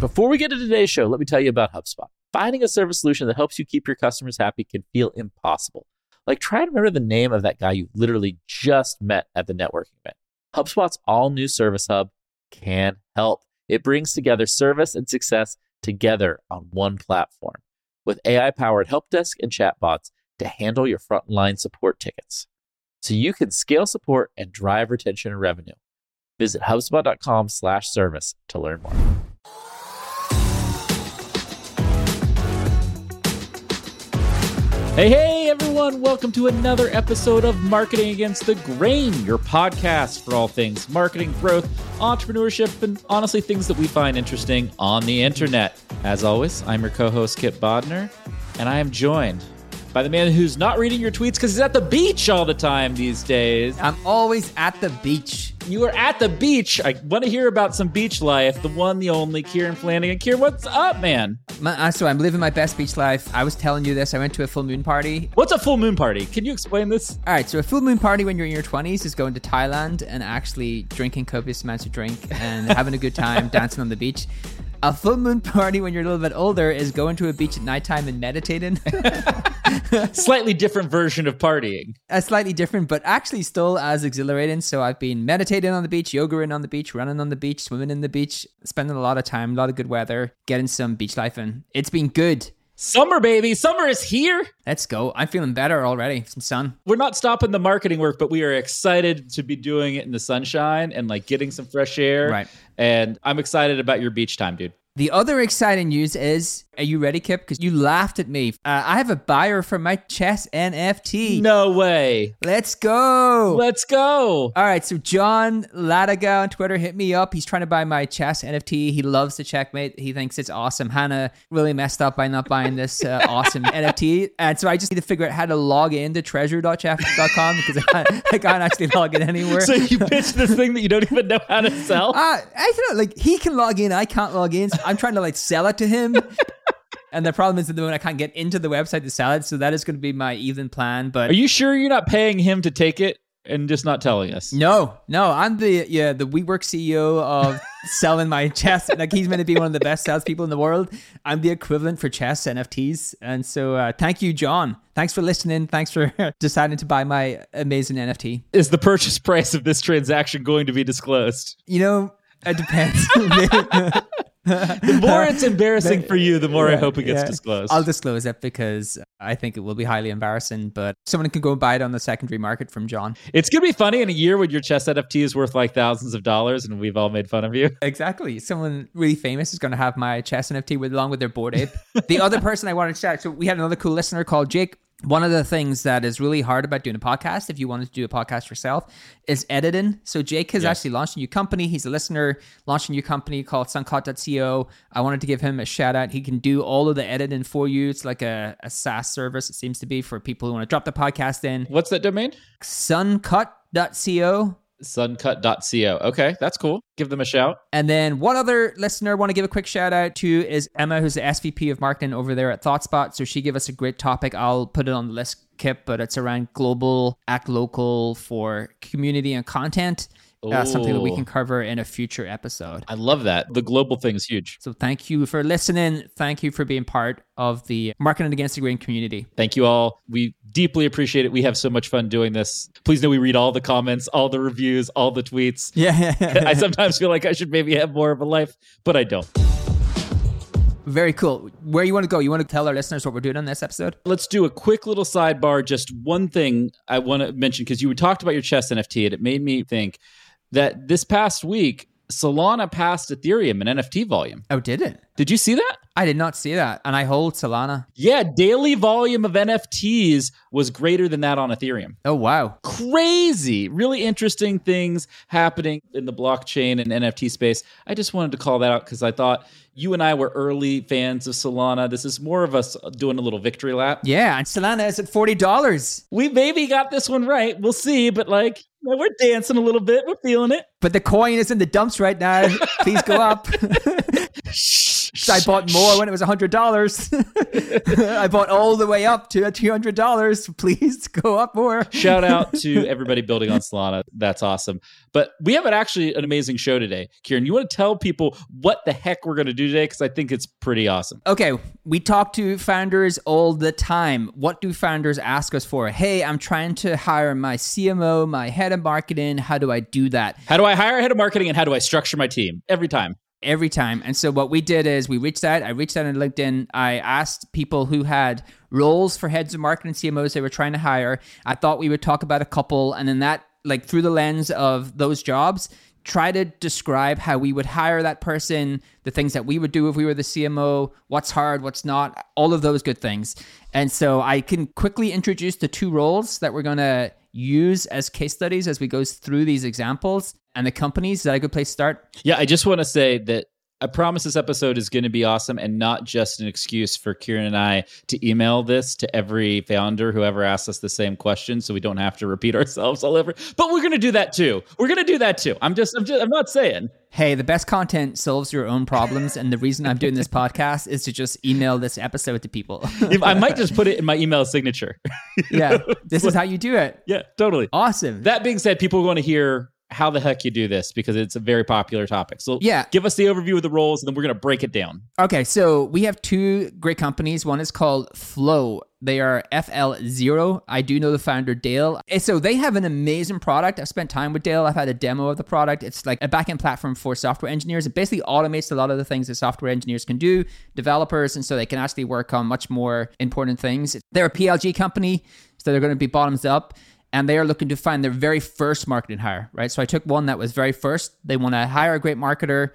Before we get to today's show, let me tell you about HubSpot. Finding a service solution that helps you keep your customers happy can feel impossible. Like try to remember the name of that guy you literally just met at the networking event. HubSpot's all new Service Hub can help. It brings together service and success together on one platform with AI powered help desk and chatbots to handle your frontline support tickets. So you can scale support and drive retention and revenue. Visit HubSpot.com slash service to learn more. Hey, hey, everyone. Welcome to another episode of Marketing Against the Grain, your podcast for all things marketing, growth, entrepreneurship, and honestly, things that we find interesting on the internet. As always, I'm your co host, Kipp Bodnar, and I am joined by the man who's not reading your tweets because he's at the beach all the time these days. I'm always at the beach. You are at the beach. I want to hear about some beach life. The one, the only, Kieran Flanagan. Kieran, what's up, man? My, uh, so I'm living my best beach life. I was telling you this. I went to a full moon party. What's a full moon party? Can you explain this? All right, so a full moon party when you're in your 20s is going to Thailand and actually drinking copious amounts of drink and having a good time dancing on the beach. A full moon party when you're a little bit older is going to a beach at nighttime and meditating. Slightly different version of partying. a slightly different, but actually still as exhilarating. So I've been meditating on the beach, yogaing on the beach, running on the beach, swimming in the beach, spending a lot of time, a lot of good weather, getting some beach life in. It's been good. Summer, baby. Summer is here. Let's go. I'm feeling better already. Some sun. We're not stopping the marketing work, but we are excited to be doing it in the sunshine and like getting some fresh air. Right. And I'm excited about your beach time, dude. The other exciting news is are you ready, Kipp? Because you laughed at me. Uh, I have a buyer for my chess NFT. No way. Let's go. Let's go. All right, so John Ladaga on Twitter hit me up. He's trying to buy my chess NFT. He loves the checkmate. He thinks it's awesome. Hannah really messed up by not buying this uh, awesome NFT. And so I just need to figure out how to log into treasure.chess.com because I can't, I can't actually log in anywhere. So you pitched this thing that you don't even know how to sell? Uh, I don't know. Like he can log in, I can't log in. So I'm trying to like sell it to him. And the problem is at the moment I can't get into the website to sell it, so that is going to be my even plan. But Are you sure you're not paying him to take it and just not telling us? no, no, I'm the yeah the WeWork CEO of selling my chess. Like he's meant to be one of the best salespeople in the world. I'm the equivalent for chess NFTs, and so uh, thank you, John. Thanks for listening. Thanks for deciding to buy my amazing NFT. Is the purchase price of this transaction going to be disclosed? You know, it depends. The more it's embarrassing for you, the more I hope it gets yeah. disclosed. I'll disclose it because I think it will be highly embarrassing, but someone can go and buy it on the secondary market from John. It's gonna be funny in a year when your chess NFT is worth like thousands of dollars, and we've all made fun of you. Exactly. Someone really famous is going to have my chess NFT with along with their Bored Ape. the other person I wanted to chat. So we had another cool listener called Jake. One of the things that is really hard about doing a podcast, if you wanted to do a podcast yourself, is editing. So Jake has actually launched a new company. He's a listener, launched a new company called suncut.co. I wanted to give him a shout out. He can do all of the editing for you. It's like a, a SaaS service, it seems to be for people who want to drop the podcast in. What's that domain? Suncut.co. Suncut.co. Okay, that's cool. Give them a shout. And then one other listener I want to give a quick shout out to is Emma, who's the SVP of marketing over there at ThoughtSpot. So she gave us a great topic. I'll put it on the list, Kipp, but it's around global, act local for community and content. That's something that we can cover in a future episode. I love that. The global thing is huge. So thank you for listening. Thank you for being part of the Marketing Against the Grain community. Thank you all. We deeply appreciate it. We have so much fun doing this. Please know we read all the comments, all the reviews, all the tweets. Yeah. I sometimes feel like I should maybe have more of a life, but I don't. Very cool. Where you want to go? You want to tell our listeners what we're doing on this episode? Let's do a quick little sidebar. Just one thing I want to mention because you talked about your chess NFT and it made me think that this past week, Solana passed Ethereum in NFT volume. Oh, did it? Did you see that? I did not see that. And I hold Solana. Yeah, daily volume of NFTs was greater than that on Ethereum. Oh, wow. Crazy. Really interesting things happening in the blockchain and NFT space. I just wanted to call that out because I thought you and I were early fans of Solana. This is more of us doing a little victory lap. Yeah. And Solana is at $40. We maybe got this one right. We'll see, but like we're dancing a little bit. We're feeling it. But the coin is in the dumps right now. Please go up. Shh. I bought more when it was hundred dollars. I bought all the way up to two hundred dollars. Please go up more. Shout out to everybody building on Solana. That's awesome. But we have an actually an amazing show today. Kieran, you want to tell people what the heck we're going to do today? Because I think it's pretty awesome. Okay, we talk to founders all the time. What do founders ask us for? Hey, I'm trying to hire my CMO, my head of marketing. How do I do that? How do I hire a head of marketing and how do I structure my team? Every time every time. And so what we did is we reached out. I reached out on LinkedIn. I asked people who had roles for heads of marketing CMOs they were trying to hire. I thought we would talk about a couple, and then that like through the lens of those jobs. Try to describe how we would hire that person, the things that we would do if we were the CMO, what's hard, what's not, all of those good things. And so I can quickly introduce the two roles that we're going to use as case studies as we go through these examples and the companies. Is that a good place to start? Yeah, I just want to say that I promise this episode is going to be awesome and not just an excuse for Kieran and I to email this to every founder who ever asks us the same question so we don't have to repeat ourselves all over. But we're going to do that too. We're going to do that too. I'm just I'm just I'm not saying. Hey, the best content solves your own problems and the reason I'm doing this podcast is to just email this episode to people. I might just put it in my email signature. yeah. This is how you do it. Yeah, totally. Awesome. That being said, people want to hear how the heck you do this because it's a very popular topic. So yeah, give us the overview of the roles and then we're going to break it down. Okay, so we have two great companies. One is called Flow. They are FL0. I do know the founder Dale. So they have an amazing product. I've spent time with Dale. I've had a demo of the product. It's like a backend platform for software engineers. It basically automates a lot of the things that software engineers can do, developers, and so they can actually work on much more important things. They're a PLG company, so they're going to be bottoms up and they are looking to find their very first marketing hire, right? So I took one that was very first. They want to hire a great marketer,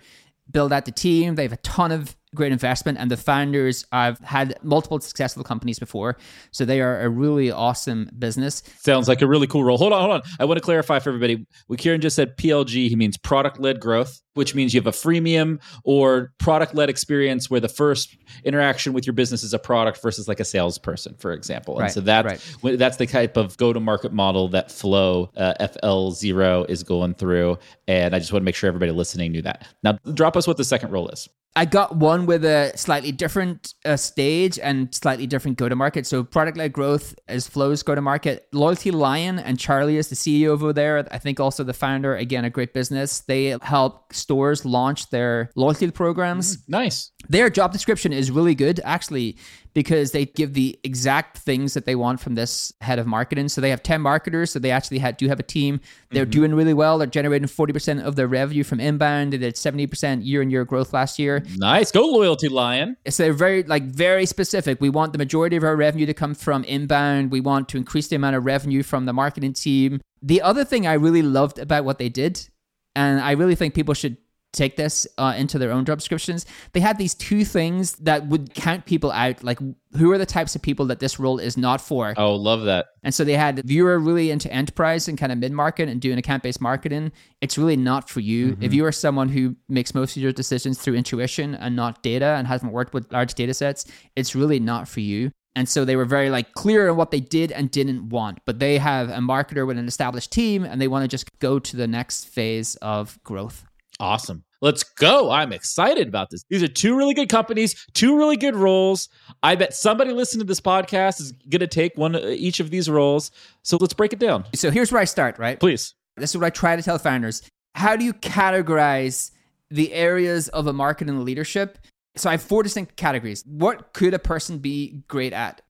build out the team. They have a ton of great investment, and the founders i've had multiple successful companies before, so they are a really awesome business. Sounds like a really cool role. Hold on, hold on. I want to clarify for everybody. What Kieran just said, PLG, he means product led growth, which means you have a freemium or product led experience where the first interaction with your business is a product versus like a salesperson, for example. And right, so that right. that's the type of go to market model that Flow uh, FL0 is going through. And I just want to make sure everybody listening knew that. Now, drop us what the second role is. I got one with a slightly different uh, stage and slightly different go to market. So product led growth is Flow's go to market. Loyalty Lion and Charlie is the CEO over there. I think also the founder. Again, a great business. They help stores launch their loyalty programs. Mm, nice. Their job description is really good, actually because they give the exact things that they want from this head of marketing. So they have 10 marketers. So they actually had, do have a team. They're mm-hmm. doing really well. They're generating 40% of their revenue from inbound. They did 70% year on year growth last year. Nice. Go loyalty lion. So they're very, like, very specific. We want the majority of our revenue to come from inbound. We want to increase the amount of revenue from the marketing team. The other thing I really loved about what they did, and I really think people should take this uh, into their own job descriptions, they had these two things that would count people out. Like, who are the types of people that this role is not for? Oh, love that. And so they had, if you are really into enterprise and kind of mid market and doing account based marketing, it's really not for you. Mm-hmm. If you are someone who makes most of your decisions through intuition and not data and hasn't worked with large data sets, it's really not for you. And so they were very like clear on what they did and didn't want. But they have a marketer with an established team and they want to just go to the next phase of growth. Awesome. Let's go. I'm excited about this. These are two really good companies, two really good roles. I bet somebody listening to this podcast is going to take one uh, each of these roles. So let's break it down. So here's where I start, right? Please. This is what I try to tell founders. How do you categorize the areas of a marketing leadership? So I have four distinct categories. What could a person be great at?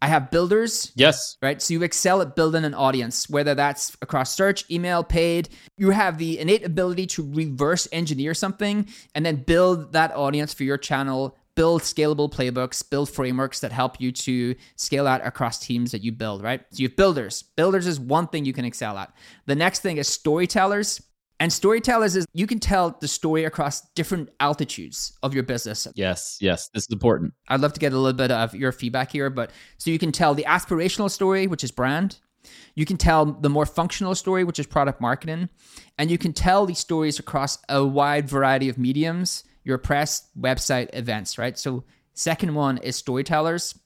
I have builders. Yes. Right. So you excel at building an audience, whether that's across search, email, paid. You have the innate ability to reverse engineer something and then build that audience for your channel, build scalable playbooks, build frameworks that help you to scale out across teams that you build, right? So you have builders. Builders is one thing you can excel at. The next thing is storytellers. And storytellers is you can tell the story across different altitudes of your business. Yes, yes, this is important. I'd love to get a little bit of your feedback here, but so you can tell the aspirational story, which is brand. You can tell the more functional story, which is product marketing. And you can tell these stories across a wide variety of mediums, your press, website, events, right? So, second one is storytellers.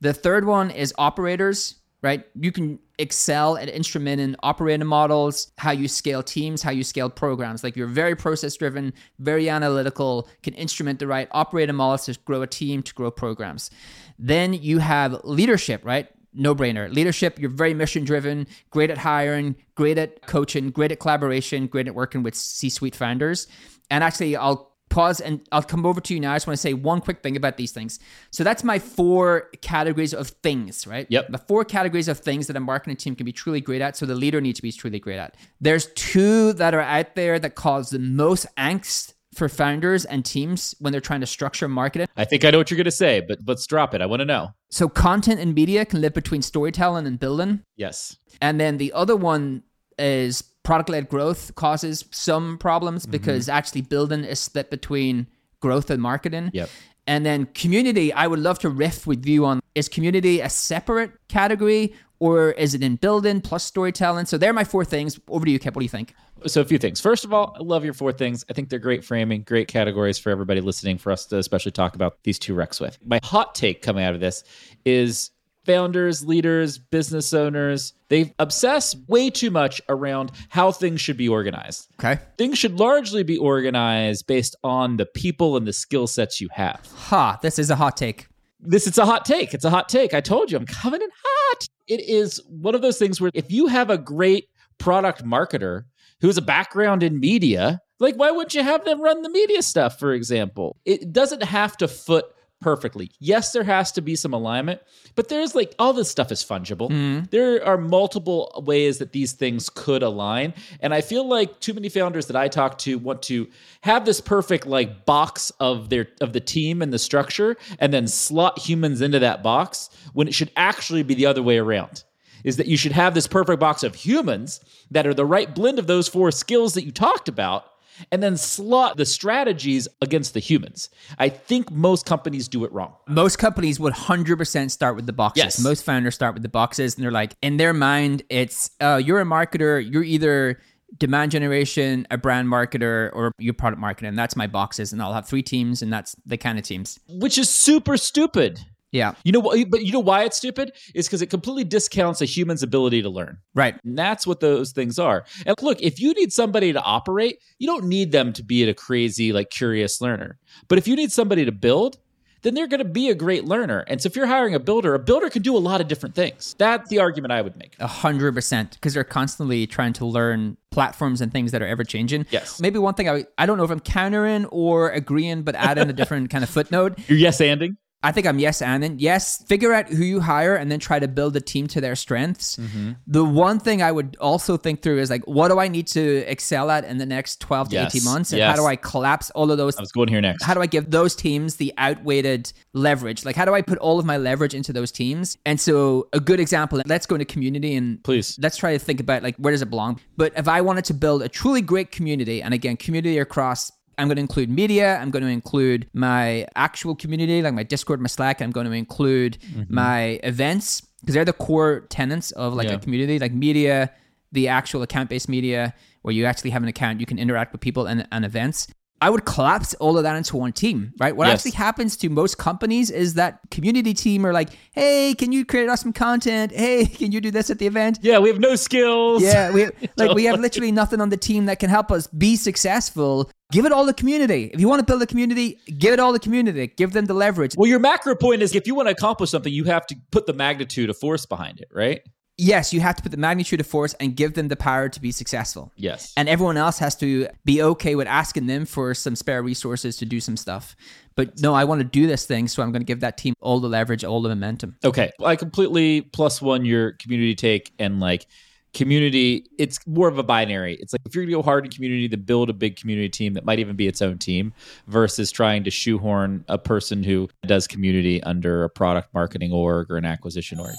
The third one is operators. Right? You can excel at instrumenting operating models, how you scale teams, how you scale programs. Like you're very process driven, very analytical, can instrument the right operating models to grow a team, to grow programs. Then you have leadership, right? No brainer. Leadership, you're very mission driven, great at hiring, great at coaching, great at collaboration, great at working with C suite founders. And actually, I'll pause and I'll come over to you now. I just want to say one quick thing about these things. So that's my four categories of things, right? Yep. The four categories of things that a marketing team can be truly great at. So the leader needs to be truly great at. There's two that are out there that cause the most angst for founders and teams when they're trying to structure marketing. I think I know what you're going to say, but let's drop it. I want to know. So content and media can live between storytelling and building. Yes. And then the other one is product led growth causes some problems mm-hmm. because actually building is split between growth and marketing. Yep. And then community, I would love to riff with you on is community a separate category or is it in building plus storytelling? So they're my four things. Over to you, Kipp. What do you think? So a few things. First of all, I love your four things. I think they're great framing, great categories for everybody listening for us to especially talk about these two reqs with. My hot take coming out of this is founders, leaders, business owners, they obsess way too much around how things should be organized. Okay. Things should largely be organized based on the people and the skill sets you have. Ha, this is a hot take. This it's a hot take. It's a hot take. I told you I'm coming in hot. It is one of those things where if you have a great product marketer who has a background in media, like why wouldn't you have them run the media stuff, for example? It doesn't have to foot perfectly. Yes, there has to be some alignment, but there's like all this stuff is fungible. Mm-hmm. There are multiple ways that these things could align. And I feel like too many founders that I talk to want to have this perfect like box of their of the team and the structure and then slot humans into that box when it should actually be the other way around. Is that you should have this perfect box of humans that are the right blend of those four skills that you talked about and then slot the strategies against the humans. I think most companies do it wrong. Most companies would 100% start with the boxes. Yes. Most founders start with the boxes and they're like, in their mind, it's, uh, you're a marketer, you're either demand generation, a brand marketer, or your product marketing. That's my boxes. And I'll have three teams and that's the kind of teams. Which is super stupid. Yeah. You know what? But you know why it's stupid? Is because it completely discounts a human's ability to learn. Right. And that's what those things are. And look, if you need somebody to operate, you don't need them to be a crazy, like curious learner. But if you need somebody to build, then they're going to be a great learner. And so if you're hiring a builder, a builder can do a lot of different things. That's the argument I would make. A hundred percent, because they're constantly trying to learn platforms and things that are ever changing. Yes. Maybe one thing I I don't know if I'm countering or agreeing, but add in a different kind of footnote. You're yes anding. I think I'm yes and then yes. Figure out who you hire and then try to build a team to their strengths. Mm-hmm. The one thing I would also think through is like, what do I need to excel at in the next 12 to Yes. 18 months? And Yes. how do I collapse all of those? I was going here next. How do I give those teams the outweighted leverage? Like, how do I put all of my leverage into those teams? And so, a good example, let's go into community and Please. let's try to think about like where does it belong. But if I wanted to build a truly great community, and again, community across. I'm going to include media. I'm going to include my actual community, like my Discord, my Slack. I'm going to include mm-hmm. my events because they're the core tenants of like Yeah. a community, like media, the actual account-based media, where you actually have an account, you can interact with people and, and events. I would collapse all of that into one team, right? What Yes. actually happens to most companies is that community team are like, "Hey, can you create us some content? Hey, can you do this at the event? Yeah, we have no skills. Yeah, we like we have literally nothing on the team that can help us be successful. Give it all the community. If you want to build a community, give it all the community. Give them the leverage. Well, your macro point is if you want to accomplish something, you have to put the magnitude of force behind it, right? Yes, you have to put the magnitude of force and give them the power to be successful. Yes. And everyone else has to be okay with asking them for some spare resources to do some stuff. But no, I want to do this thing, so I'm going to give that team all the leverage, all the momentum. Okay. I completely plus one your community take and like community, it's more of a binary. It's like if you're gonna go hard in community, then build a big community team that might even be its own team versus trying to shoehorn a person who does community under a product marketing org or an acquisition org.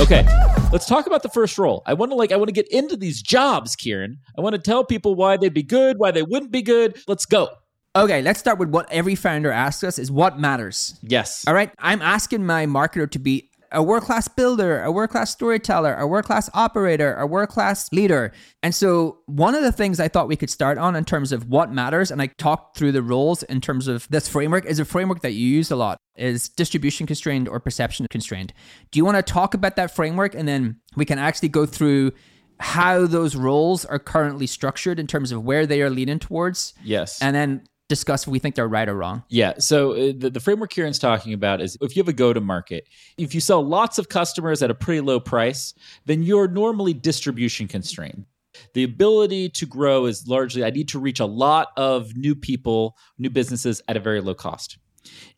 Okay, let's talk about the first role. I want to like I want to get into these jobs, Kieran. I want to tell people why they'd be good, why they wouldn't be good. Let's go. Okay, let's start with what every founder asks us is what matters. Yes. All right, I'm asking my marketer to be a world class builder, a world class storyteller, a world class operator, a world class leader. And so, one of the things I thought we could start on in terms of what matters, and I talked through the roles in terms of this framework, is a framework that you use a lot, is distribution constrained or perception constrained. Do you want to talk about that framework? And then we can actually go through how those roles are currently structured in terms of where they are leading towards. Yes. And then discuss if we think they're right or wrong. Yeah. So uh, the, the framework Kieran's talking about is if you have a go to market, if you sell lots of customers at a pretty low price, then you're normally distribution constrained. The ability to grow is largely I need to reach a lot of new people, new businesses at a very low cost.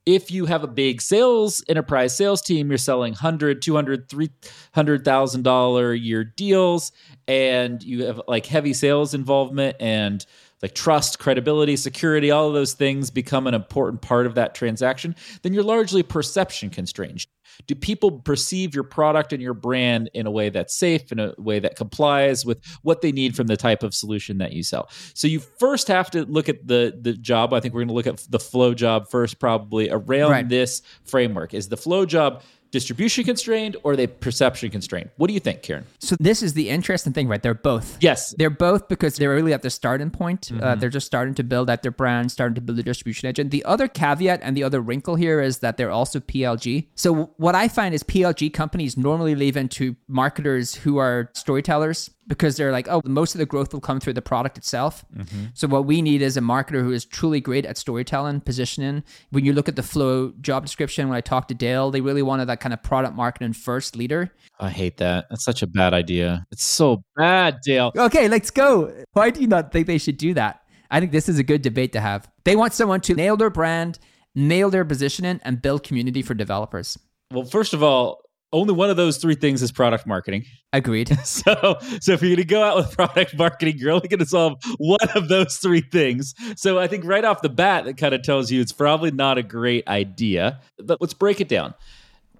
If you have a big sales enterprise sales team, you're selling 100, 200, 300,000 dollar year deals and you have like heavy sales involvement and like trust, credibility, security, all of those things become an important part of that transaction, then you're largely perception constrained. Do people perceive your product and your brand in a way that's safe, in a way that complies with what they need from the type of solution that you sell? So you first have to look at the the job. I think we're going to look at the flow job first, probably around Right. this framework. Is the flow job distribution constrained or are they perception constrained? What do you think, Kieran? So this is the interesting thing, right? They're both. Yes. They're both because they're really at the starting point. Mm-hmm. Uh, they're just starting to build out their brand, starting to build a distribution engine. The other caveat and the other wrinkle here is that they're also PLG. So what I find is PLG companies normally leave into marketers who are storytellers because they're like, oh, most of the growth will come through the product itself. Mm-hmm. So what we need is a marketer who is truly great at storytelling, positioning. When you look at the flow job description, when I talked to Dale, they really wanted that kind of product marketing first leader. I hate that. That's such a bad idea. It's so bad, Dale. Okay, let's go. Why do you not think they should do that? I think this is a good debate to have. They want someone to nail their brand, nail their positioning, and build community for developers. Well, first of all, only one of those three things is product marketing. Agreed. So, so if you're going to go out with product marketing, you're only going to solve one of those three things. So, I think right off the bat, that kind of tells you it's probably not a great idea. But let's break it down.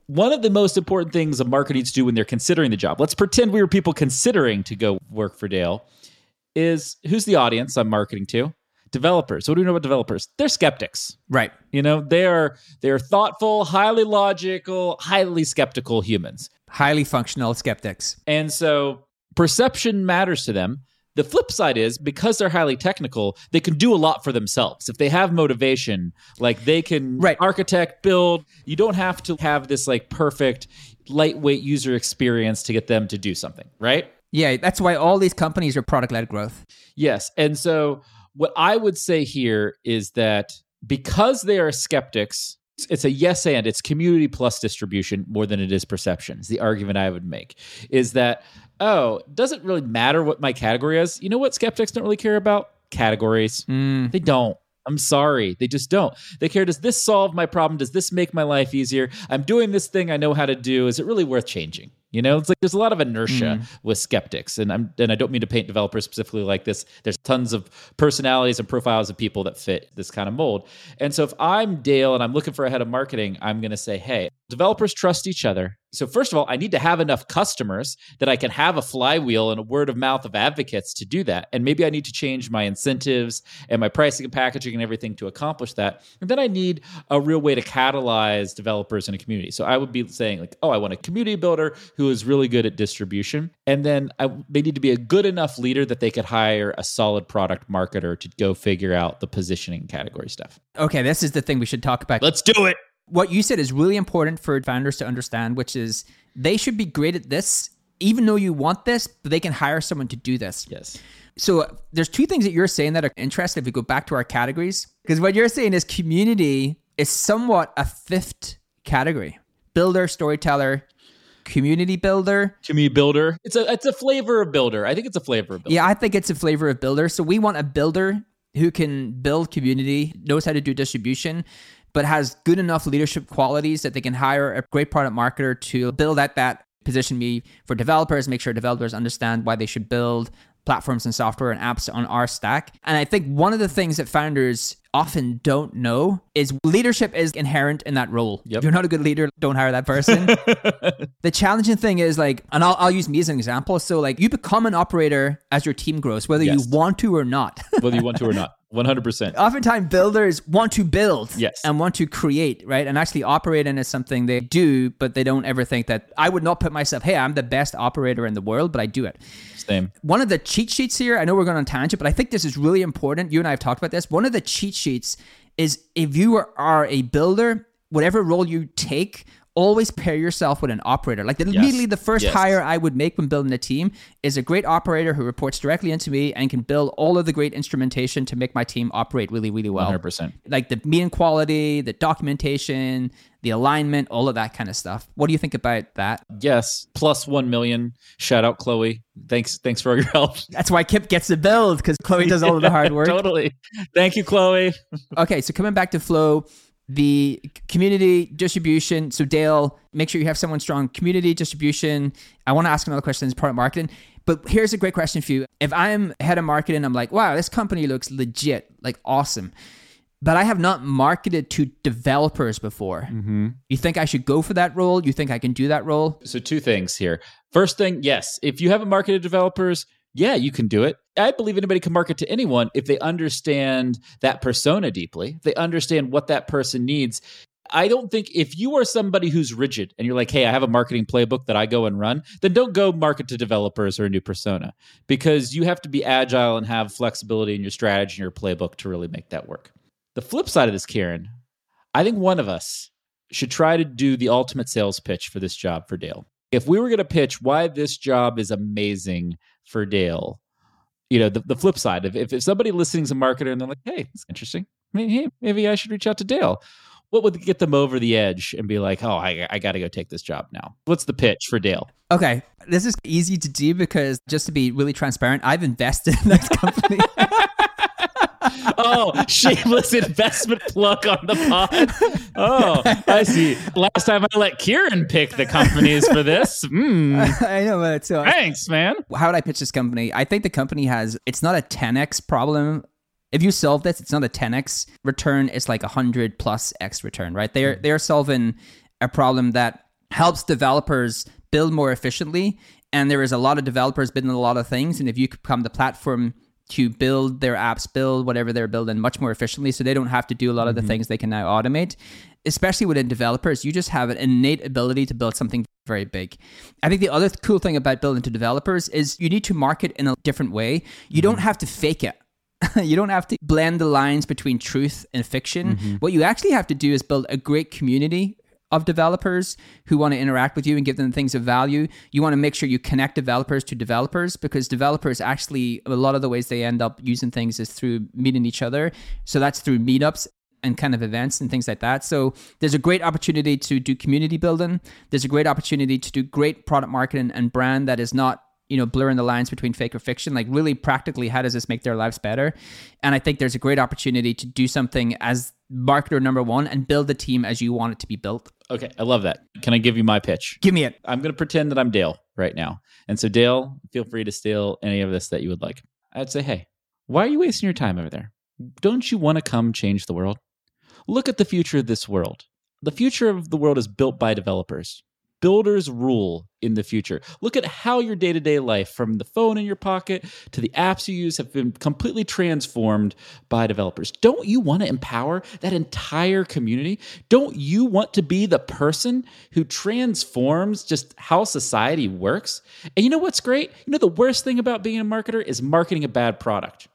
One of the most important things a marketer needs to do when they're considering the job, let's pretend we were people considering to go work for Dale, is who's the audience I'm marketing to? Developers. What do we know about developers? They're skeptics. right. You know, they are they are thoughtful, highly logical, highly skeptical humans. Highly functional skeptics. And so perception matters to them. The flip side is because they're highly technical, they can do a lot for themselves. If they have motivation, like they can Right. architect, build, you don't have to have this like perfect lightweight user experience to get them to do something, right? Yeah, that's why all these companies are product led growth. Yes. And so what I would say here is that because they are skeptics, it's- a yes and it's community plus distribution more than it is perception. Is the argument I would make is that oh, it doesn't really matter what my category is. You know what skeptics don't really care about? Categories. Mm. They don't. I'm sorry. They just don't. They care does this solve my problem? Does this make my life easier? I'm doing this thing I know how to do. Is it really worth changing? You know, it's like there's a lot of inertia mm. with skeptics, and I'm and I don't mean to paint developers specifically like this. There's tons of personalities and profiles of people that fit this kind of mold. And so if I'm Dale and I'm looking for a head of marketing, I'm going to say, hey, developers trust each other. So first of all, I need to have enough customers that I can have a flywheel and a word of mouth of advocates to do that. And maybe I need to change my incentives and my pricing and packaging and everything to accomplish that. And then I need a real way to catalyze developers in a community. So I would be saying like, oh, I want a community builder who is really good at distribution. And then I, they need to be a good enough leader that they could hire a solid product marketer to go figure out the positioning category stuff. Okay, this is the thing we should talk about. Let's do it. What you said is really important for founders to understand, which is they should be great at this, even though you want this, but they can hire someone to do this. Yes. So there's two things that you're saying that are interesting if we go back to our categories. Because what you're saying is community is somewhat a fifth category. Builder, storyteller, community builder. Community builder. It's a it's a flavor of builder. I think it's a flavor of builder. Yeah, I think it's a flavor of builder. So we want a builder who can build community, knows how to do distribution, but has good enough leadership qualities that they can hire a great product marketer to build at that position me for developers, make sure developers understand why they should build platforms and software and apps on our stack. And I think one of the things that founders often don't know is leadership is inherent in that role. Yep. If you're not a good leader, don't hire that person. the challenging thing is like, and I'll, I'll use me as an example. So like you become an operator as your team grows, whether Yes. you want to or not. Whether you want to or not. 100%. Oftentimes, builders want to build Yes. and want to create, right? And actually, operating is something they do, but they don't ever think that I would not put myself, hey, I'm the best operator in the world, but I do it. Same. One of the cheat sheets here, I know we're going on tangent, but I think this is really important. You and I have talked about this. One of the cheat sheets is if you are a builder, whatever role you take, always pair yourself with an operator. Like immediately the first Yes. hire I would make when building a team is a great operator who reports directly into me and can build all of the great instrumentation to make my team operate really, really well 100%. like the meeting quality, the documentation, the alignment, all of that kind of stuff. What do you think about that? Yes. Plus 1 million. Shout out, Chloe. Thanks. Thanks for your help. That's why Kipp gets the build because Chloe does all of the hard work. totally. Thank you, Chloe. Okay, so coming back to Flow, the community distribution. So Dale, make sure you have someone strong community distribution. I want to ask another question as part of marketing. But here's a great question for you. If I'm head of marketing, I'm like, wow, this company looks legit, like awesome. But I have not marketed to developers before. Mm-hmm. You think I should go for that role? You think I can do that role? So two things here. First thing, yes, if you haven't marketed developers, yeah, you can do it. I believe anybody can market to anyone if they understand that persona deeply. They understand what that person needs. I don't think if you are somebody who's rigid and you're like, hey, I have a marketing playbook that I go and run, then don't go market to developers or a new persona because you have to be agile and have flexibility in your strategy and your playbook to really make that work. The flip side of this, Kieran, I think one of us should try to do the ultimate sales pitch for this job for Dale. If we were going to pitch why this job is amazing for Dale, you know, the, the flip side, if, if, if somebody listening is a marketer and they're like, hey, it's interesting, maybe, maybe I should reach out to Dale. What would get them over the edge and be like, oh, I, I got to go take this job now? What's the pitch for Dale? Okay, this is easy to do because just to be really transparent, I've invested in this company. oh, shameless investment plug on the pod. Oh, I see. Last time I let Kieran pick the companies for this. Mm, I know, but so thanks, man. how would I pitch this company? I think the company has it's not a 10x problem. If you solve this, it's not a 10x return, it's like a 100 plus x return, right? They're they're solving a problem that helps developers build more efficiently and there is a lot of developers building a lot of things and if you become the platform to build their apps, build whatever they're building much more efficiently so they don't have to do a lot of the mm-hmm. things they can now automate. Especially within developers, you just have an innate ability to build something very big. I think the other cool thing about building to developers is you need to market in a different way. You don't mm-hmm. have to fake it. you don't have to blend the lines between truth and fiction. Mm-hmm. What you actually have to do is build a great community of developers who want to interact with you and give them things of value. You want to make sure you connect developers to developers because developers actually, a lot of the ways they end up using things is through meeting each other. So that's through meetups and kind of events and things like that. So there's a great opportunity to do community building. There's a great opportunity to do great product marketing and brand that is not you know blurring the lines between fake or fiction like really practically how does this make their lives better and i think there's a great opportunity to do something as marketer number one and build the team as you want it to be built Okay, I love that. Can I give you my pitch? give me it I'm going to pretend that I'm Dale right now. And so, Dale, feel free to steal any of this that you would like. I'd say, hey, why are you wasting your time over there? Don't you want to come change the world? Look at the future of this world. The future of the world is built by developers. Builders rule in the future. Look at how your day to day life, from the phone in your pocket to the apps you use, have been completely transformed by developers. Don't you want to empower that entire community? Don't you want to be the person who transforms just how society works? And you know what's great? You know, the worst thing about being a marketer is marketing a bad product.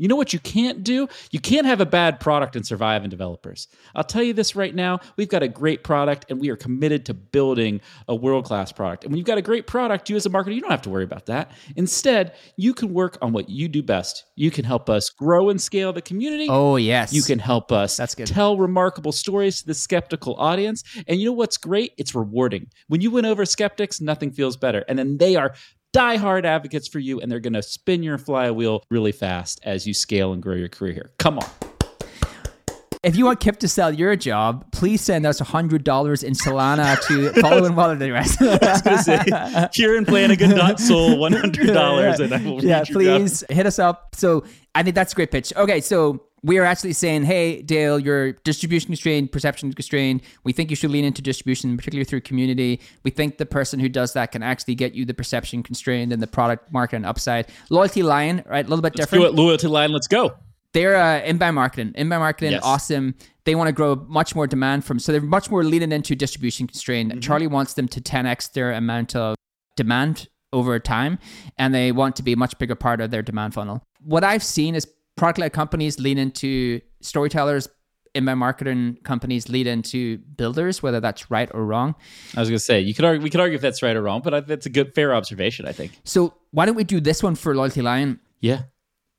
You know what you can't do? You can't have a bad product and survive in developers. I'll tell you this right now. We've got a great product and we are committed to building a world class product. And when you've got a great product, you as a marketer, you don't have to worry about that. Instead, you can work on what you do best. You can help us grow and scale the community. oh yes You can help us That's good. tell remarkable stories to the skeptical audience. And you know what's great? It's rewarding. When you win over skeptics, nothing feels better. And then they are diehard advocates for you, and they're going to spin your flywheel really fast as you scale and grow your career here. Come on. if you want kipp to sell your job please send us $100 in solana to follow following wallet address Kieran Flanagan.sol, $100, and I will yeah read your job. please hit us up so i think that's a great pitch okay so we are actually saying hey dale you're distribution constrained perception constrained we think you should lean into distribution particularly through community we think the person who does that can actually get you the perception constrained and the product market and upside loyalty Lion, right a little bit Let's different do it. Loyalty Lion, let's go. They're uh, inbound marketing. Inbound marketing, Yes. awesome. They want to grow much more demand from, so they're much more leaning into distribution constrained. Mm-hmm. Charlie wants them to 10x their amount of demand over time, and they want to be a much bigger part of their demand funnel. What I've seen is product led companies lean into storytellers, inbound marketing companies lead into builders, whether that's right or wrong. I was going to say you could argue, we could argue if that's right or wrong, but I, that's a good fair observation. I think. So why don't we do this one for Loyalty Lion? Yeah.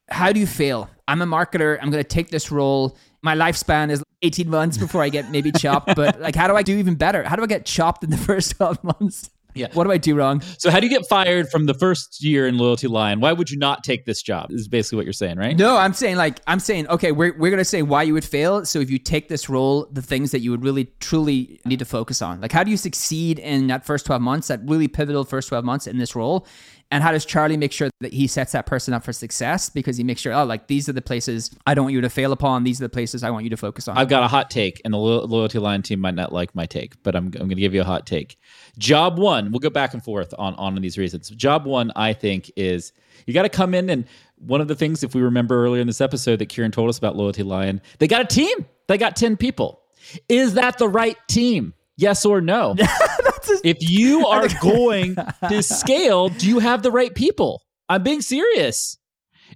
how do you fail? I'm a marketer. I'm going to take this role. My lifespan is 18 months before I get maybe chopped, but like, how do I do even better? How do I get chopped in the first 12 months? Yeah. What do I do wrong? So how do you get fired from the first year in Loyalty Lion? Why would you not take this job? Is basically what you're saying, right? No, I'm saying like, I'm saying, okay, we're, we're going to say why you would fail. So if you take this role, the things that you would really truly need to focus on, like how do you succeed in that first 12 months, that really pivotal first 12 months in this role? And how does Charlie make sure that he sets that person up for success? Because he makes sure, oh, like these are the places I don't want you to fail upon. These are the places I want you to focus on. I've got a hot take, and the Lo- Loyalty Lion team might not like my take, but I'm, I'm going to give you a hot take. Job one, we'll go back and forth on, on these reasons. Job one, I think, is you got to come in and one of the things, if we remember earlier in this episode that Kieran told us about Loyalty Lion, they got a team. They got 10 people. Is that the right team? Yes or no? if you are going to scale, do you have the right people? I'm being serious.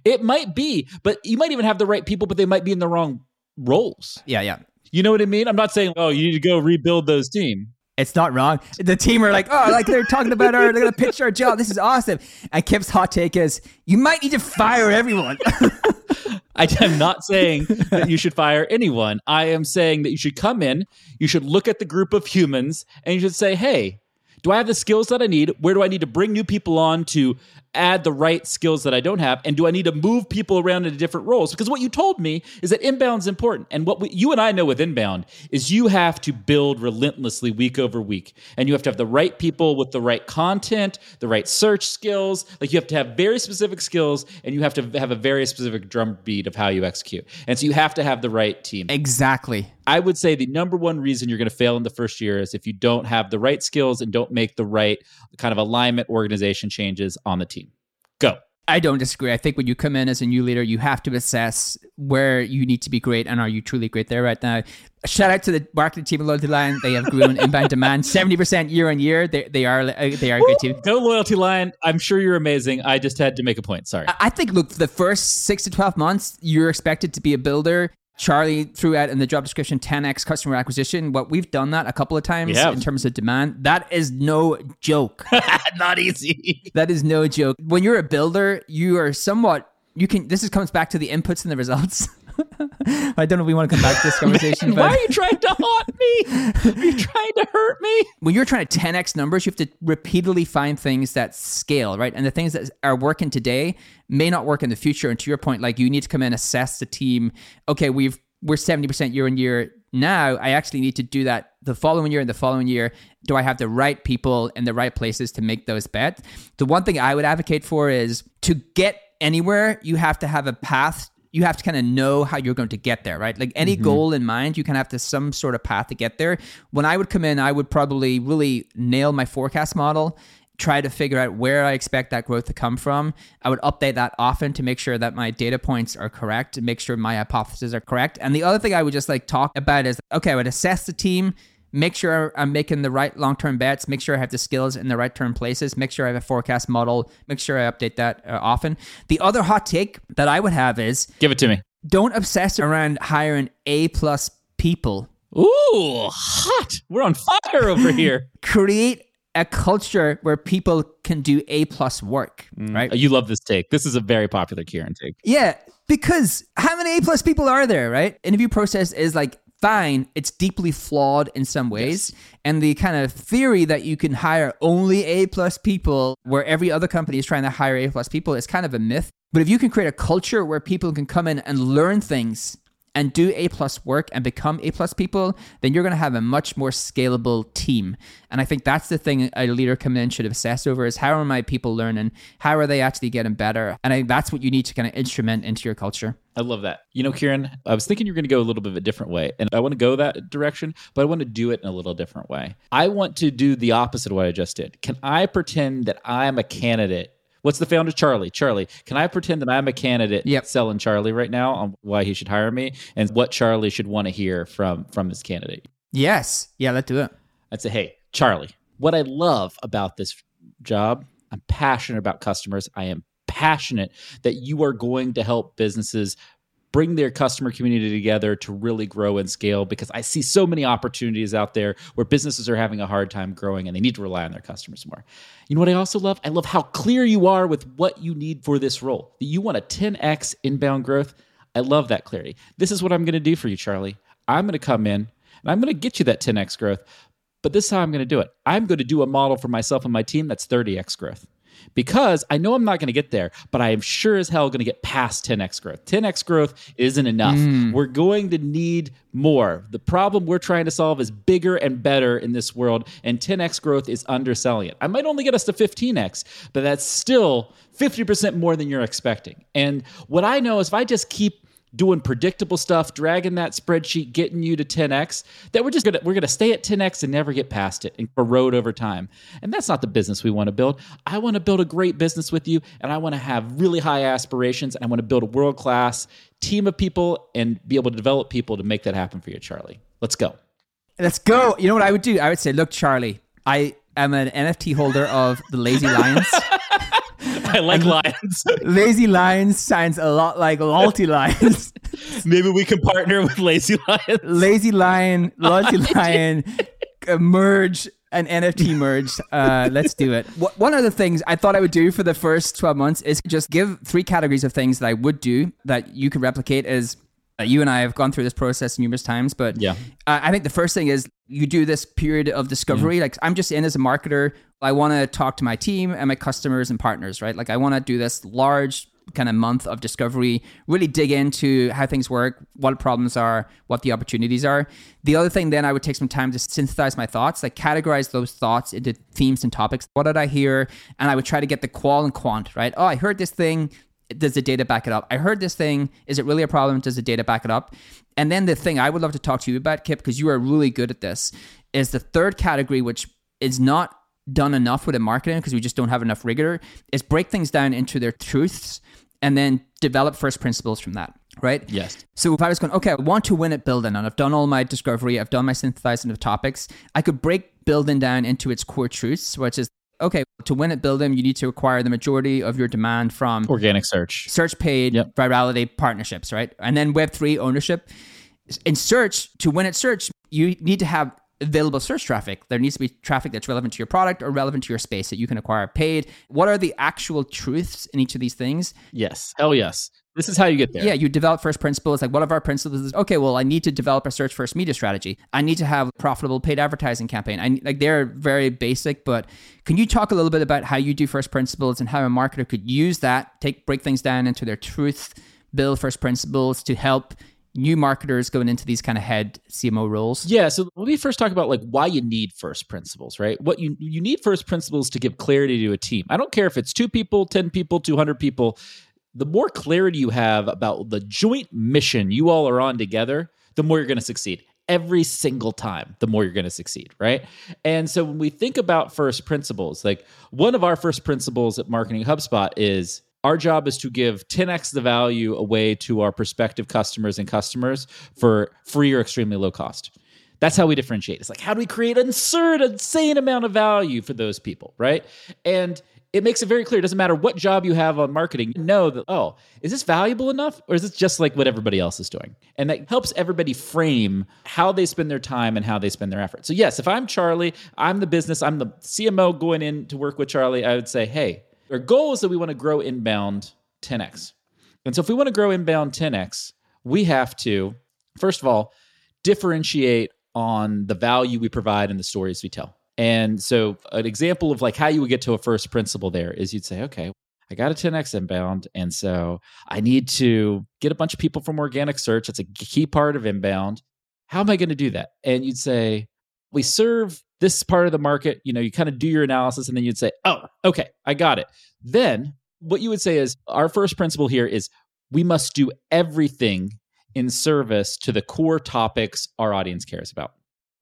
It might be, but you might even have the right people, but they might be in the wrong roles. yeah, yeah. You know what I mean? I'm not saying, oh, you need to go rebuild those team. It's not wrong. The team are like, oh, like they're talking about our, they're gonna pitch our job. This is awesome. And Kipp's hot take is, you might need to fire everyone. I am not saying that you should fire anyone. I am saying that you should come in, you should look at the group of humans, and you should say, hey, do I have the skills that I need? Where do I need to bring new people on to add the right skills that I don't have? And do I need to move people around into different roles? Because what you told me is that inbound is important. And what we, you and I know with inbound is you have to build relentlessly week over week. And you have to have the right people with the right content, the right search skills. Like you have to have very specific skills and you have to have a very specific drum beat of how you execute. And so you have to have the right team. exactly. I would say the number one reason you're going to fail in the first year is if you don't have the right skills and don't make the right kind of alignment organization changes on the team. Go. I don't disagree. I think when you come in as a new leader, you have to assess where you need to be great and are you truly great there right now. Shout out to the marketing team at Loyalty Lion. They have grown inbound demand seventy percent year on year. They, they are uh, they are a good team. Go loyalty lion. I'm sure you're amazing. I just had to make a point. Sorry. I think, look, for the first six to 12 months, you're expected to be a builder. Charlie threw out in the job description 10x customer acquisition. What we've done that a couple of times in terms of demand. That is no joke. Not easy. that is no joke. When you're a builder, you are somewhat, you can, this is, comes back to the inputs and the results. I don't know if we want to come back to this conversation, Why but are you trying to haunt me? Are you trying to hurt me? when you're trying to 10x numbers, you have to repeatedly find things that scale, right? And the things that are working today may not work in the future. And to your point, like you need to come in, and assess the team. Okay, we've we're 70% year on year. Now I actually need to do that the following year and the following year. Do I have the right people in the right places to make those bets? The one thing I would advocate for is to get anywhere, you have to have a path you have to kind of know how you're going to get there, right? Like any mm-hmm. goal in mind, you kind of have to some sort of path to get there. When I would come in, I would probably really nail my forecast model, try to figure out where I expect that growth to come from. I would update that often to make sure that my data points are correct and make sure my hypotheses are correct. And the other thing I would just like talk about is okay, I would assess the team, make sure I'm making the right long term bets, make sure I have the skills in the right term places, make sure I have a forecast model, make sure I update that uh, often. The other hot take that I would have is Give it to me. don't obsess around hiring A plus people. Ooh, hot. We're on fire over here. Create a culture where people can do A plus work, Mm. right? You love this take. This is a very popular Kieran take. Yeah, because how many A plus people are there, right? Interview process is like fine, it's deeply flawed in some ways. And the kind of theory that you can hire only A plus people where every other company is trying to hire A plus people is kind of a myth. But if you can create a culture where people can come in and learn things and do A plus work and become A plus people, then you're going to have a much more scalable team. And I think that's the thing a leader coming in should obsess over is how are my people learning? How are they actually getting better? And I think that's what you need to kind of instrument into your culture. I love that. You know, Kieran, I was thinking you're going to go a little bit of a different way, and I want to go that direction, but I want to do it in a little different way. I want to do the opposite of what I just did. Can I pretend that I'm a candidate What's the founder, Charlie? Charlie, can I pretend that I'm a candidate Yep. selling Charlie right now on why he should hire me and what Charlie should want to hear from from this candidate? Yes. Yeah, let's do it. I'd say, hey, Charlie, what I love about this job, I'm passionate about customers. I am passionate that you are going to help businesses bring their customer community together to really grow and scale because I see so many opportunities out there where businesses are having a hard time growing and they need to rely on their customers more. You know what I also love? I love how clear you are with what you need for this role. That you want a 10x inbound growth. I love that clarity. This is what I'm going to do for you, Charlie. I'm going to come in and I'm going to get you that 10x growth. But this is how I'm going to do it. I'm going to do a model for myself and my team that's 30x growth. Because I know I'm not going to get there, but I am sure as hell going to get past 10x growth. 10x growth isn't enough. Mm. We're going to need more. The problem we're trying to solve is bigger and better in this world, and 10x growth is underselling it. I might only get us to 15x, but that's still 50% more than you're expecting. And what I know is if I just keep doing predictable stuff, dragging that spreadsheet, getting you to 10x, that we're just gonna we're gonna stay at 10x and never get past it and erode over time. And that's not the business we want to build. I want to build a great business with you, and I want to have really high aspirations, and I want to build a world class team of people and be able to develop people to make that happen for you, Charlie. Let's go. Let's go. You know what I would do? I would say, look, Charlie, I am an NFT holder of the Lazy Lions. I like lions. Lazy Lions sounds a lot like Loyalty Lions. Maybe we can partner with Lazy Lions. Lazy Lion, Loyalty Lion, uh, merge an NFT merge. Uh, let's do it. One of the things I thought I would do for the first 12 months is just give three categories of things that I would do that you could replicate uh, you and I have gone through this process numerous times, but Yeah. uh, I think the first thing is you do this period of discovery. Like I'm just in as a marketer. I want to talk to my team and my customers and partners, right? Like I want to do this large kind of month of discovery, really dig into how things work, what problems are, what the opportunities are. The other thing then I would take some time to synthesize my thoughts, like categorize those thoughts into themes and topics. What did I hear? And I would try to get the qual and quant, right? Oh, I heard this thing does the data back it up? I heard this thing. Is it really a problem? Does the data back it up? And then the thing I would love to talk to you about, Kipp, because you are really good at this, is the third category, which is not done enough within marketing because we just don't have enough rigor, is break things down into their truths and then develop first principles from that, right? Yes. So if I was going, okay, I want to win at building, and I've done all my discovery, I've done my synthesizing of topics, I could break building down into its core truths, which is okay, to win at building, you need to acquire the majority of your demand from Organic search. search paid Yep. virality partnerships, right? And then Web3 ownership. In search, to win at search, you need to have available search traffic. There needs to be traffic that's relevant to your product or relevant to your space that you can acquire paid. What are the actual truths in each of these things? Yes. Hell yes. This is how you get there. Yeah, you develop first principles. Like one of our principles is okay. Well, I need to develop a search first media strategy. I need to have a profitable paid advertising campaign. I like they're very basic, but can you talk a little bit about how you do first principles and how a marketer could use that, take break things down into their truth, build first principles to help new marketers going into these kind of head CMO roles? Yeah, so let me first talk about like why you need first principles, right? What you you need first principles to give clarity to a team. I don't care if it's 2 people, 10 people, 200 people. The more clarity you have about the joint mission you all are on together, the more you're going to succeed. Every single time, the more you're going to succeed, right? And so when we think about first principles, like one of our first principles at Marketing HubSpot is our job is to give 10x the value away to our prospective customers and customers for free or extremely low cost. That's how we differentiate. It's like, how do we create an absurd, insane amount of value for those people, right? And it makes it very clear. It doesn't matter what job you have on marketing. Know that, oh, is this valuable enough? Or is this just like what everybody else is doing? And that helps everybody frame how they spend their time and how they spend their effort. So, yes, if I'm Charlie, I'm the business, I'm the CMO going in to work with Charlie, I would say, hey, our goal is that we want to grow inbound 10x. And so if we want to grow inbound 10x, we have to, first of all, differentiate on the value we provide and the stories we tell. And so an example of like how you would get to a first principle there is you'd say, okay, I got a 10x inbound. And so I need to get a bunch of people from organic search. That's a key part of inbound. How am I going to do that? And you'd say, we serve this part of the market. You know, you kind of do your analysis and then you'd say, oh, okay, I got it. Then what you would say is our first principle here is we must do everything in service to the core topics our audience cares about.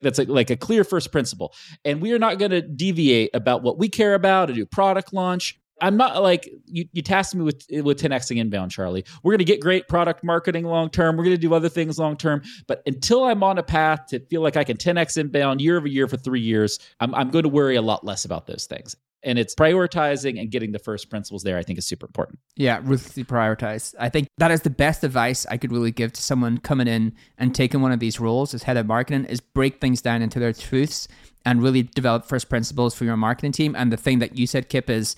That's like, a clear first principle. And we are not going to deviate about what we care about, a new product launch. I'm not like you, you tasked me with with 10xing inbound, Charlie. We're gonna get great product marketing long term. We're gonna do other things long term. But until I'm on a path to feel like I can 10x inbound year over year for three years, I'm, I'm going to worry a lot less about those things. And it's prioritizing and getting the first principles there, I think is super important. Yeah, ruthlessly prioritize. I think that is the best advice I could really give to someone coming in and taking one of these roles as head of marketing is break things down into their truths and really develop first principles for your marketing team. And the thing that you said, Kipp, is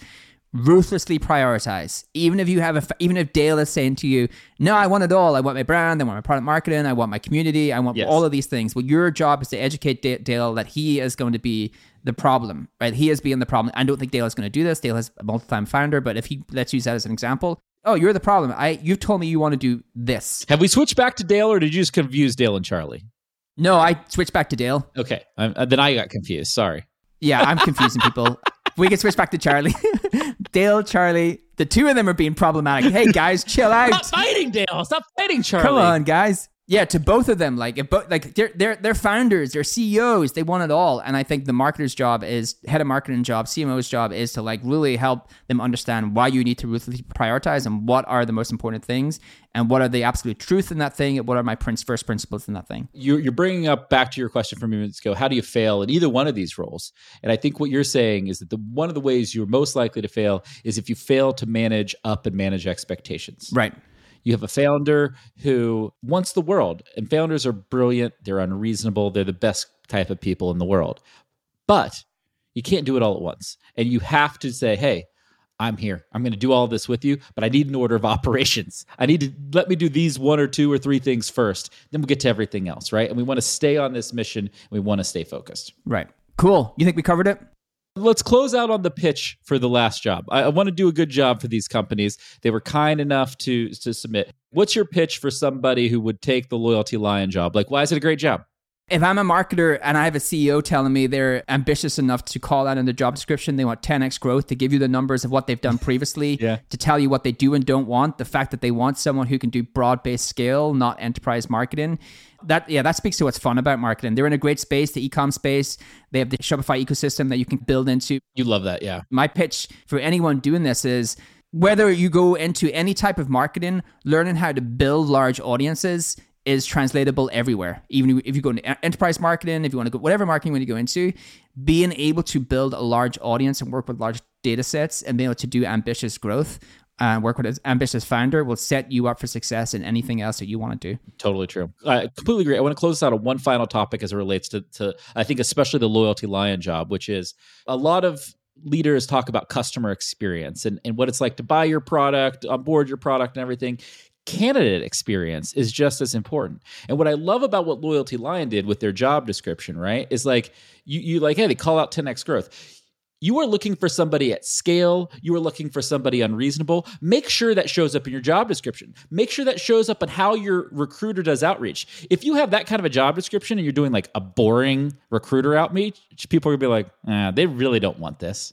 ruthlessly prioritize. Even if you have a, even if Dale is saying to you, "No, I want it all. I want my brand. I want my product marketing. I want my community. I want Yes. all of these things." Well, your job is to educate Da- Dale that he is going to be the problem, right? He is being the problem. I don't think Dale is going to do this. Dale is a multi-time founder, but if he let's use that as an example, oh, you're the problem. I you've told me you want to do this. Have we switched back to Dale, or did you just confuse Dale and Charlie? No, I switched back to Dale. Okay, um, uh, then I got confused. Sorry. Yeah, I'm confusing people. we can switch back to Charlie. Dale, Charlie, the two of them are being problematic. Hey guys, chill out. Stop fighting, Dale. Stop fighting, Charlie. Come on, guys. Yeah, to both of them, like if bo- like they're they're they're founders, they're CEOs, they want it all, and I think the marketer's job is head of marketing job, CMO's job is to like really help them understand why you need to ruthlessly prioritize and what are the most important things, and what are the absolute truth in that thing, and what are my prince first principles in that thing. you're, you're bringing up back to your question from minutes ago how do you fail in either one of these roles and i think what you're saying is that the one of the ways you're most likely to fail is if you fail to manage up and manage expectations Right. You have a founder who wants the world and founders are brilliant they're unreasonable they're the best type of people in the world but you can't do it all at once and you have to say hey i'm here i'm going to do all this with you but i need an order of operations i need to let me do these one or two or three things first then we'll get to everything else right and we want to stay on this mission we want to stay focused Right. Cool. You think we covered it? Let's close out on the pitch for the last job. I, I want to do a good job for these companies. They were kind enough to to submit. What's your pitch for somebody who would take the loyalty lion job? Like, why is it a great job? If I'm a marketer and I have a CEO telling me they're ambitious enough to call out in the job description, they want 10x growth to give you the numbers of what they've done previously, Yeah. to tell you what they do and don't want, the fact that they want someone who can do broad based scale, not enterprise marketing. That yeah, that speaks to what's fun about marketing. They're in a great space, the ecom space. They have the Shopify ecosystem that you can build into. You love that, yeah. My pitch for anyone doing this is whether you go into any type of marketing, learning how to build large audiences is translatable everywhere. Even if you go into enterprise marketing, if you want to go whatever marketing when you go into, being able to build a large audience and work with large data sets and being able to do ambitious growth and work with an ambitious founder will set you up for success in anything else that you want to do. Totally true. I completely agree. I want to close out on one final topic as it relates to, to I think, especially the loyalty lion job, which is a lot of leaders talk about customer experience and, and what it's like to buy your product, onboard your product, and everything. Candidate experience is just as important. And what I love about what Loyalty Lion did with their job description, right, is like you you like, hey, they call out 10x growth. You are looking for somebody at scale. You are looking for somebody unreasonable. Make sure that shows up in your job description. Make sure that shows up in how your recruiter does outreach. If you have that kind of a job description and you're doing like a boring recruiter outreach people are gonna be like ah, they really don't want this.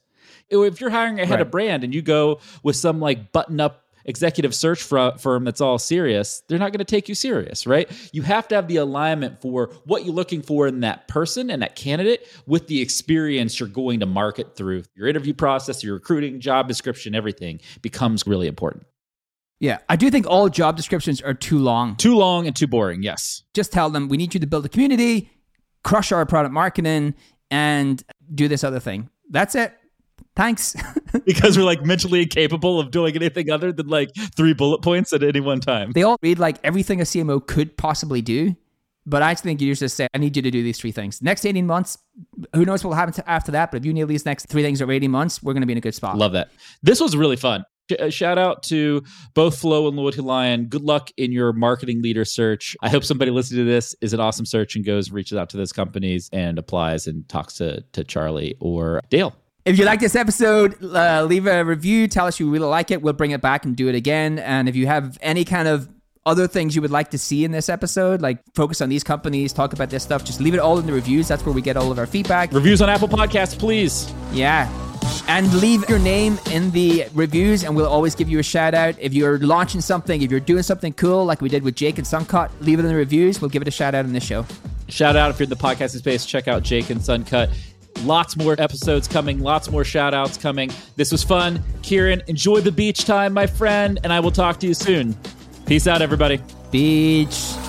If you're hiring a head Right. of brand and you go with some like button up executive search firm that's all serious, they're not going to take you serious, right? You have to have the alignment for what you're looking for in that person and that candidate with the experience you're going to market through your interview process, your recruiting, job description, everything becomes really important. Yeah, I do think all job descriptions are too long. Too long and too boring, yes. Just tell them we need you to build a community, crush our product marketing, and do this other thing. That's it. Thanks. Because we're like mentally incapable of doing anything other than like three bullet points at any one time. they all read like everything a CMO could possibly do. But I think you just say, I need you to do these three things. Next 18 months, who knows what will happen to after that? But if you nail these next three things over 18 months, we're going to be in a good spot. Love that. This was really fun. Uh, Shout out to both Flow and Loyalty Lion. Good luck in your marketing leader search. I hope somebody listening to this is an awesome search and goes, reaches out to those companies and applies and talks to, to Charlie or Dale. If you like this episode, uh, leave a review. Tell us you really like it. We'll bring it back and do it again. And if you have any kind of other things you would like to see in this episode, like focus on these companies, talk about this stuff, just leave it all in the reviews. That's where we get all of our feedback. Reviews on Apple Podcasts, please. Yeah. And leave your name in the reviews, and we'll always give you a shout out. If you're launching something, if you're doing something cool, like we did with Jake and Suncut, leave it in the reviews. We'll give it a shout out in this show. Shout out if you're in the podcasting space, check out Jake and Suncut. Lots more episodes coming, lots more shout outs coming. This was fun. Kieran, enjoy the beach time, my friend, and I will talk to you soon. Peace out, everybody. Beach.